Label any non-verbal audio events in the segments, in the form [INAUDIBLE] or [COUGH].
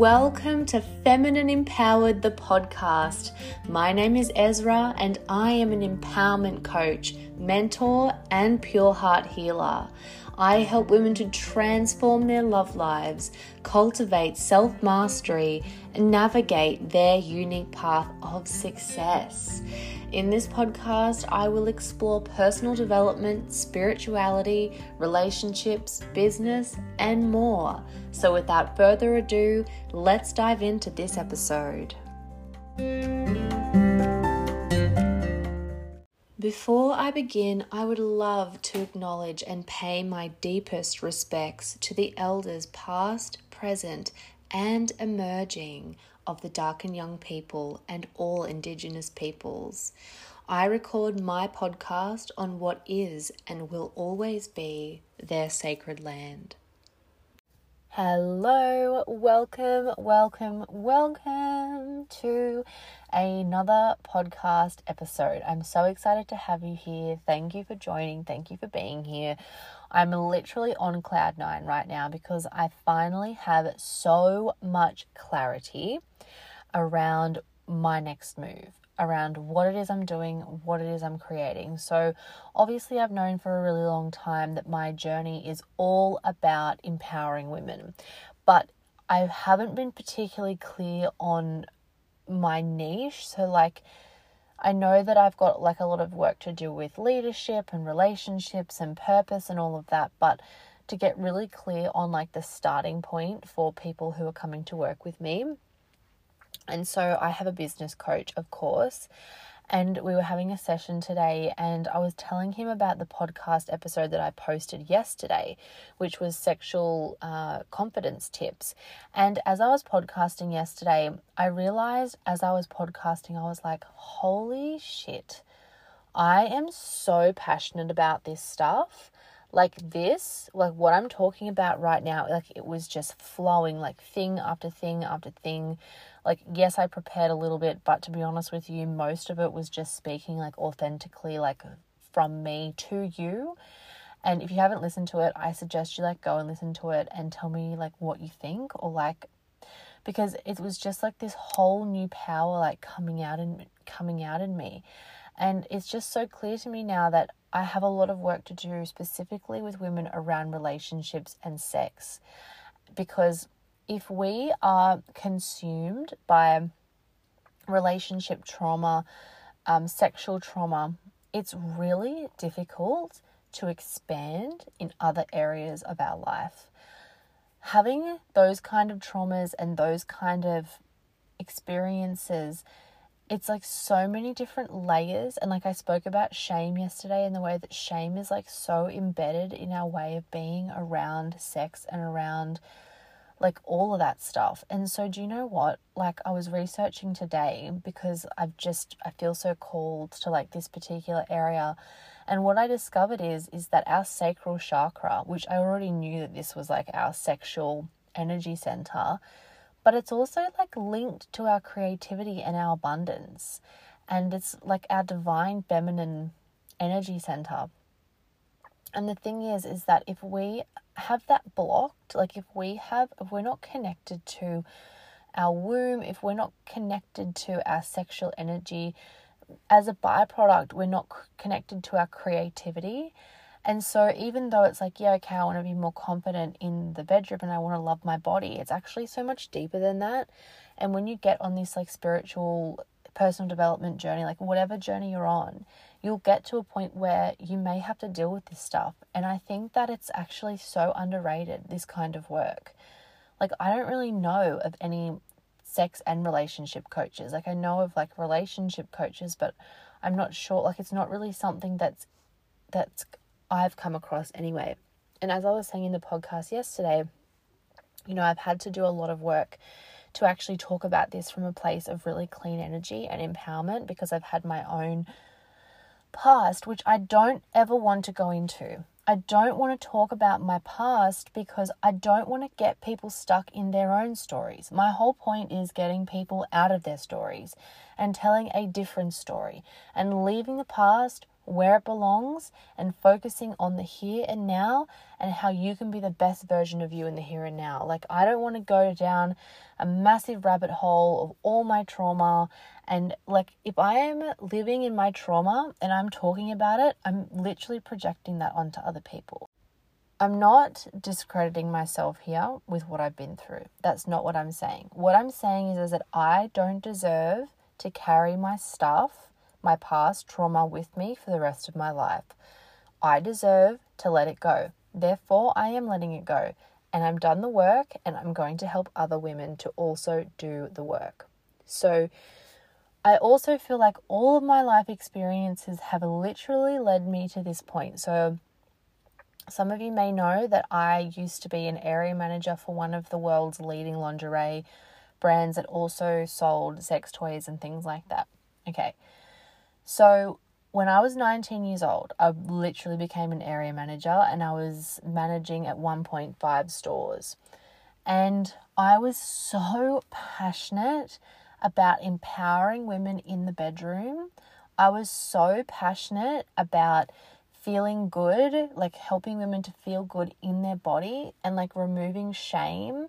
Welcome to Feminine Empowered, the podcast. My name is Ezra, and I am an empowerment coach, mentor, and pure heart healer. I help women to transform their love lives, cultivate self mastery, and navigate their unique path of success. In this podcast, I will explore personal development, spirituality, relationships, business, and more. So, without further ado, let's dive into this episode. Before I begin, I would love to acknowledge and pay my deepest respects to the elders past, present, and emerging of the Darkinjung people and all Indigenous peoples. I record my podcast on what is and will always be their sacred land. Hello, welcome, welcome, welcome to another podcast episode. I'm so excited to have you here. Thank you for joining. Thank you for being here. I'm literally on cloud nine right now because I finally have so much clarity around my next move, around what it is I'm doing, what it is I'm creating. So, obviously, I've known for a really long time that my journey is all about empowering women, but I haven't been particularly clear on my niche. So, like, I know that I've got like a lot of work to do with leadership and relationships and purpose and all of that, but to get really clear on like the starting point for people who are coming to work with me. And so I have a business coach, of course, and we were having a session today and I was telling him about the podcast episode that I posted yesterday, which was sexual uh, confidence tips. And as I was podcasting yesterday, I realized as I was podcasting, I was like, holy shit, I am so passionate about this stuff. Like this, like what I'm talking about right now, like it was just flowing, like thing after thing after thing like yes i prepared a little bit but to be honest with you most of it was just speaking like authentically like from me to you. And if you haven't listened to it i suggest you like go and listen to it and tell me like what you think or like because it was just like this whole new power like coming out and coming out in me. And it's just so clear to me now that I have a lot of work to do specifically with women around relationships and sex because if we are consumed by relationship trauma, um, sexual trauma, it's really difficult to expand in other areas of our life. Having those kind of traumas and those kind of experiences, it's like so many different layers. And like I spoke about shame yesterday, and the way that shame is like so embedded in our way of being around sex and around like all of that stuff. And so, do you know what? Like, I was researching today because I've just, I feel so called to like this particular area. And what I discovered is, is that our sacral chakra, which I already knew that this was like our sexual energy center, but it's also like linked to our creativity and our abundance. And it's like our divine feminine energy center. And the thing is, is that if we have that blocked, like if we have, if we're not connected to our womb, if we're not connected to our sexual energy, as a byproduct, we're not connected to our creativity. And so, even though it's like, yeah, okay, I want to be more confident in the bedroom and I want to love my body, it's actually so much deeper than that. And when you get on this like spiritual personal development journey, like whatever journey you're on, you'll get to a point where you may have to deal with this stuff. And I think that it's actually so underrated, this kind of work. Like, I don't really know of any sex and relationship coaches. Like, I know of like relationship coaches, but I'm not sure. Like, it's not really something that's, that's, I've come across anyway. And as I was saying in the podcast yesterday, you know, I've had to do a lot of work to actually talk about this from a place of really clean energy and empowerment because I've had my own past, which I don't ever want to go into. I don't want to talk about my past because I don't want to get people stuck in their own stories. My whole point is getting people out of their stories and telling a different story and leaving the past where it belongs and focusing on the here and now and how you can be the best version of you in the here and now. Like, I don't want to go down a massive rabbit hole of all my trauma. And, like, if I am living in my trauma and I'm talking about it, I'm literally projecting that onto other people. I'm not discrediting myself here with what I've been through. That's not what I'm saying. What I'm saying is, is that I don't deserve to carry my stuff, my past trauma with me for the rest of my life. I deserve to let it go. Therefore, I am letting it go. And I'm done the work and I'm going to help other women to also do the work. So, I also feel like all of my life experiences have literally led me to this point. So, some of you may know that I used to be an area manager for one of the world's leading lingerie brands that also sold sex toys and things like that. Okay. So, when I was 19 years old, I literally became an area manager and I was managing at 1.5 stores. And I was so passionate about empowering women in the bedroom. I was so passionate about feeling good, like helping women to feel good in their body and like removing shame.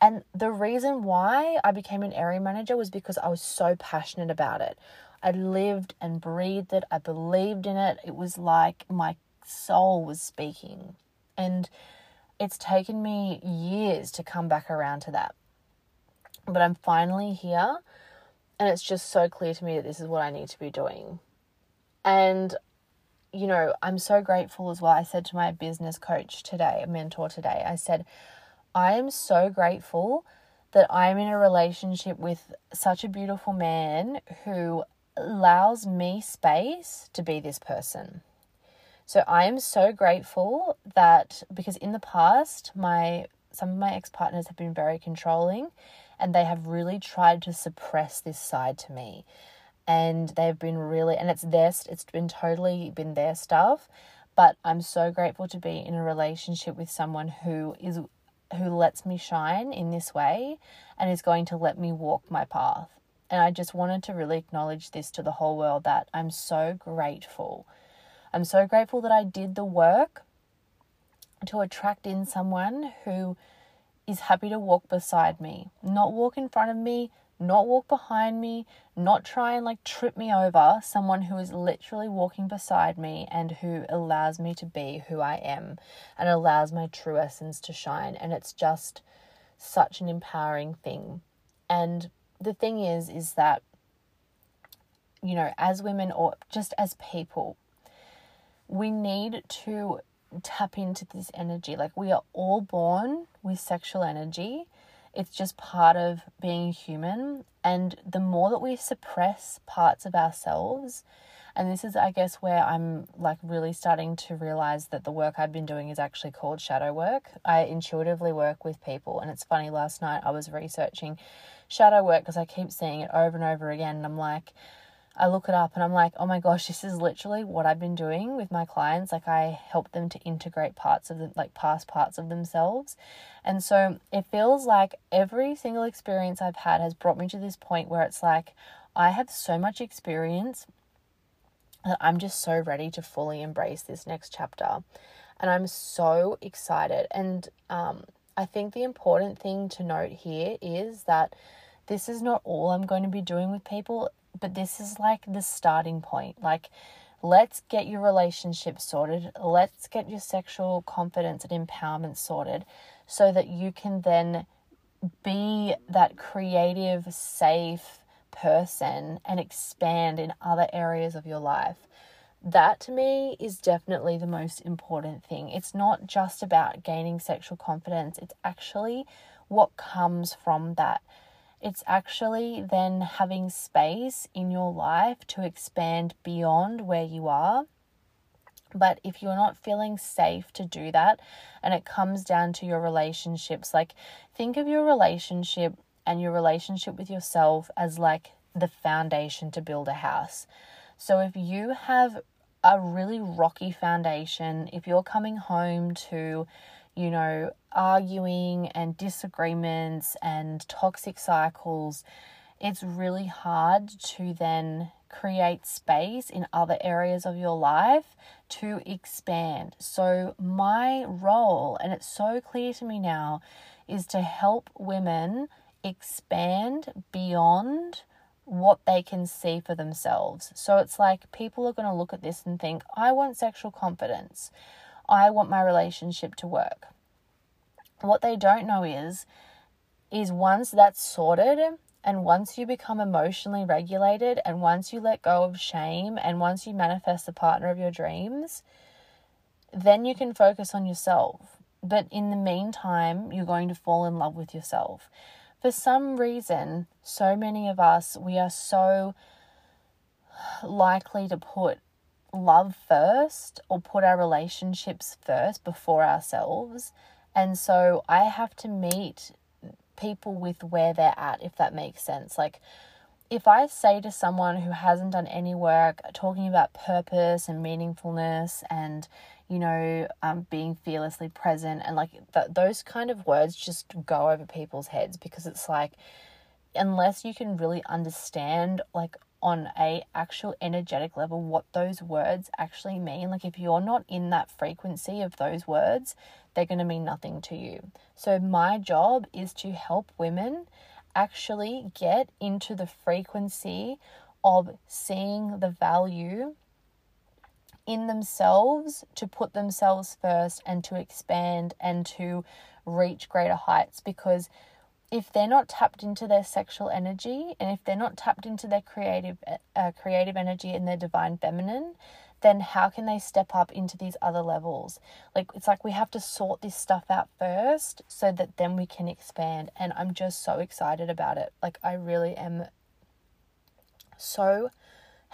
And the reason why I became an area manager was because I was so passionate about it. I lived and breathed it, I believed in it. It was like my soul was speaking. And it's taken me years to come back around to that. But I'm finally here, and it's just so clear to me that this is what I need to be doing. And you know, I'm so grateful as well. I said to my business coach today, a mentor today, I said, I am so grateful that I'm in a relationship with such a beautiful man who allows me space to be this person. So I am so grateful that because in the past my some of my ex-partners have been very controlling and they have really tried to suppress this side to me and they've been really and it's their it's been totally been their stuff but i'm so grateful to be in a relationship with someone who is who lets me shine in this way and is going to let me walk my path and i just wanted to really acknowledge this to the whole world that i'm so grateful i'm so grateful that i did the work to attract in someone who is happy to walk beside me not walk in front of me not walk behind me, not try and like trip me over, someone who is literally walking beside me and who allows me to be who I am and allows my true essence to shine. And it's just such an empowering thing. And the thing is, is that, you know, as women or just as people, we need to tap into this energy. Like, we are all born with sexual energy it's just part of being human. And the more that we suppress parts of ourselves, and this is, I guess, where I'm like really starting to realize that the work I've been doing is actually called shadow work. I intuitively work with people. And it's funny, last night I was researching shadow work because I keep seeing it over and over again. And I'm like, I look it up and I'm like, oh my gosh, [LAUGHS] this is literally what I've been doing with my clients. Like I help them to integrate parts of the like past parts of themselves. And so it feels like every single experience I've had has brought me to this point where it's like I have so much experience that I'm just so ready to fully embrace this next chapter. And I'm so excited. And um, I think the important thing to note here is that this is not all I'm going to be doing with people but this is like the starting point. Like, let's get your relationship sorted. Let's get your sexual confidence and empowerment sorted so that you can then be that creative, safe person and expand in other areas of your life. That to me is definitely the most important thing. It's not just about gaining sexual confidence, it's actually what comes from that it's actually then having space in your life to expand beyond where you are. But if you're not feeling safe to do that, and it comes down to your relationships, like think of your relationship and your relationship with yourself as like the foundation to build a house. So if you have a really rocky foundation, if you're coming home to you know, arguing and disagreements and toxic cycles, it's really hard to then create space in other areas of your life to expand. So, my role, and it's so clear to me now, is to help women expand beyond what they can see for themselves. So, it's like people are going to look at this and think, I want sexual confidence, I want my relationship to work. What they don't know is, is once that's sorted and once you become emotionally regulated, and once you let go of shame, and once you manifest the partner of your dreams, then you can focus on yourself. But in the meantime, you're going to fall in love with yourself. For some reason, so many of us, we are so likely to put love first or put our relationships first before ourselves. And so I have to meet people with where they're at, if that makes sense. Like, if I say to someone who hasn't done any work talking about purpose and meaningfulness and, you know, um, being fearlessly present and like th- those kind of words just go over people's heads because it's like, unless you can really understand, like, on a actual energetic level what those words actually mean like if you're not in that frequency of those words they're going to mean nothing to you. So my job is to help women actually get into the frequency of seeing the value in themselves to put themselves first and to expand and to reach greater heights because if they're not tapped into their sexual energy and if they're not tapped into their creative uh, creative energy and their divine feminine then how can they step up into these other levels? Like it's like we have to sort this stuff out first so that then we can expand and i'm just so excited about it. Like i really am so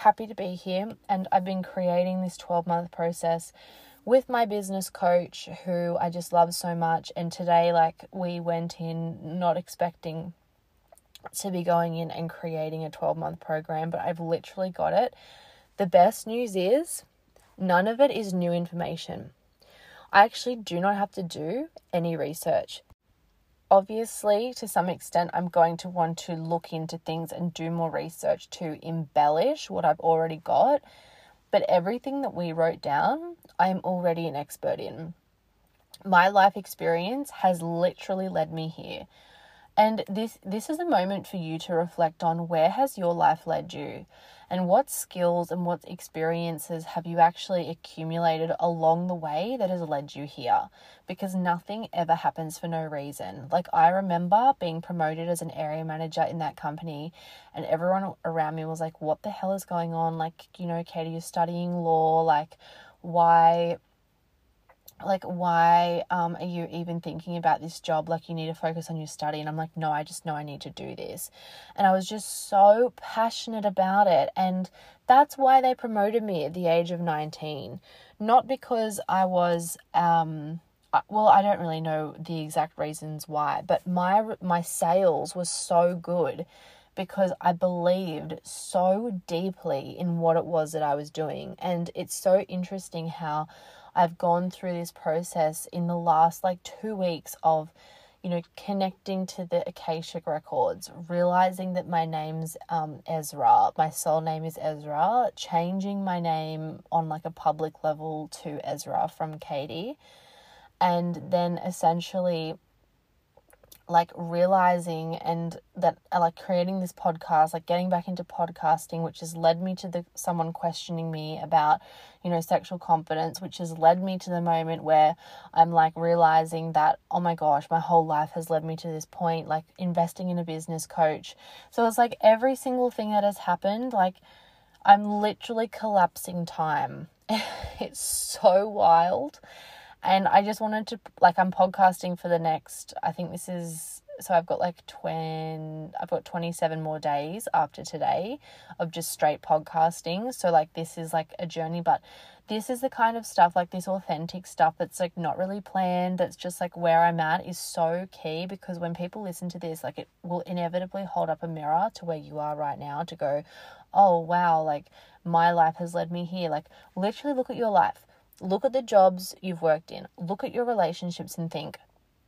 happy to be here and i've been creating this 12 month process with my business coach who I just love so much. And today, like, we went in not expecting to be going in and creating a 12 month program, but I've literally got it. The best news is none of it is new information. I actually do not have to do any research. Obviously, to some extent, I'm going to want to look into things and do more research to embellish what I've already got but everything that we wrote down, I am already an expert in. My life experience has literally led me here. And this this is a moment for you to reflect on where has your life led you and what skills and what experiences have you actually accumulated along the way that has led you here because nothing ever happens for no reason. Like I remember being promoted as an area manager in that company and everyone around me was like what the hell is going on? Like, you know, Katie, you're studying law, like why like why um, are you even thinking about this job? Like you need to focus on your study. And i'm like no i just know i need to do this. And i was just so passionate about it. And that's why they promoted me at the age of 19 not because i was um, well i don't really know the exact reasons why but my my sales was so good because I believed so deeply in what it was that I was doing. And it's so interesting how I've gone through this process in the last like two weeks of, you know, connecting to the Akashic records, realizing that my name's um, Ezra, my soul name is Ezra, changing my name on like a public level to Ezra from Katie, and then essentially like realizing and that uh, like creating this podcast like getting back into podcasting which has led me to the someone questioning me about you know sexual confidence which has led me to the moment where i'm like realizing that oh my gosh my whole life has led me to this point like investing in a business coach. So it's like every single thing that has happened like i'm literally collapsing time. [LAUGHS] It's so wild and I just wanted to like I'm podcasting for the next I think this is so I've got like 20 I've got 27 more days after today of just straight podcasting. So like this is like a journey. But this is the kind of stuff like this authentic stuff that's like not really planned that's just like where I'm at is so key because when people listen to this like it will inevitably hold up a mirror to where you are right now to go oh wow like my life has led me here. Like literally look at your life Look at the jobs you've worked in, look at your relationships and think,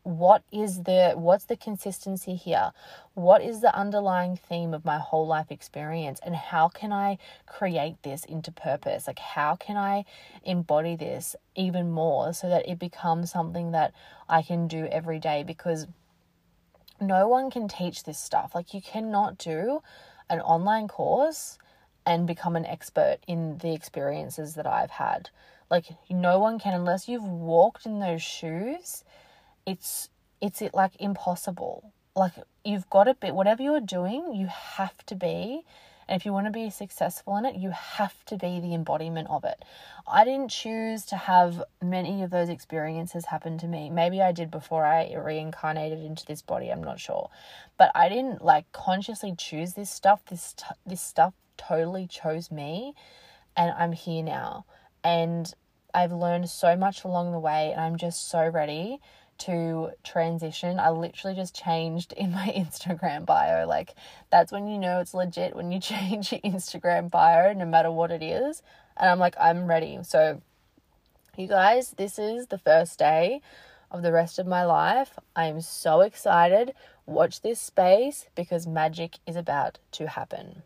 what is the what's the consistency here? What is the underlying theme of my whole life experience? And how can i create this into purpose? Like how can i embody this even more so that it becomes something that i can do every day? Because no one can teach this stuff. Like you cannot do an online course and become an expert in the experiences that i've had like no one can unless you've walked in those shoes it's it's it like impossible. Like you've got to be whatever you're doing, you have to be and if you want to be successful in it, you have to be the embodiment of it. I didn't choose to have many of those experiences happen to me. Maybe I did before I reincarnated into this body, I'm not sure. But I didn't like consciously choose this stuff. This this stuff totally chose me and I'm here now. And I've learned so much along the way and I'm just so ready to transition. I literally just changed in my [LAUGHS] Instagram bio. Like, that's when you know it's legit when you [LAUGHS] change your Instagram bio, no matter what it is. And I'm like, I'm ready. So, you guys, this is the first day of the rest of my life. I am so excited. Watch this space because magic is about to happen.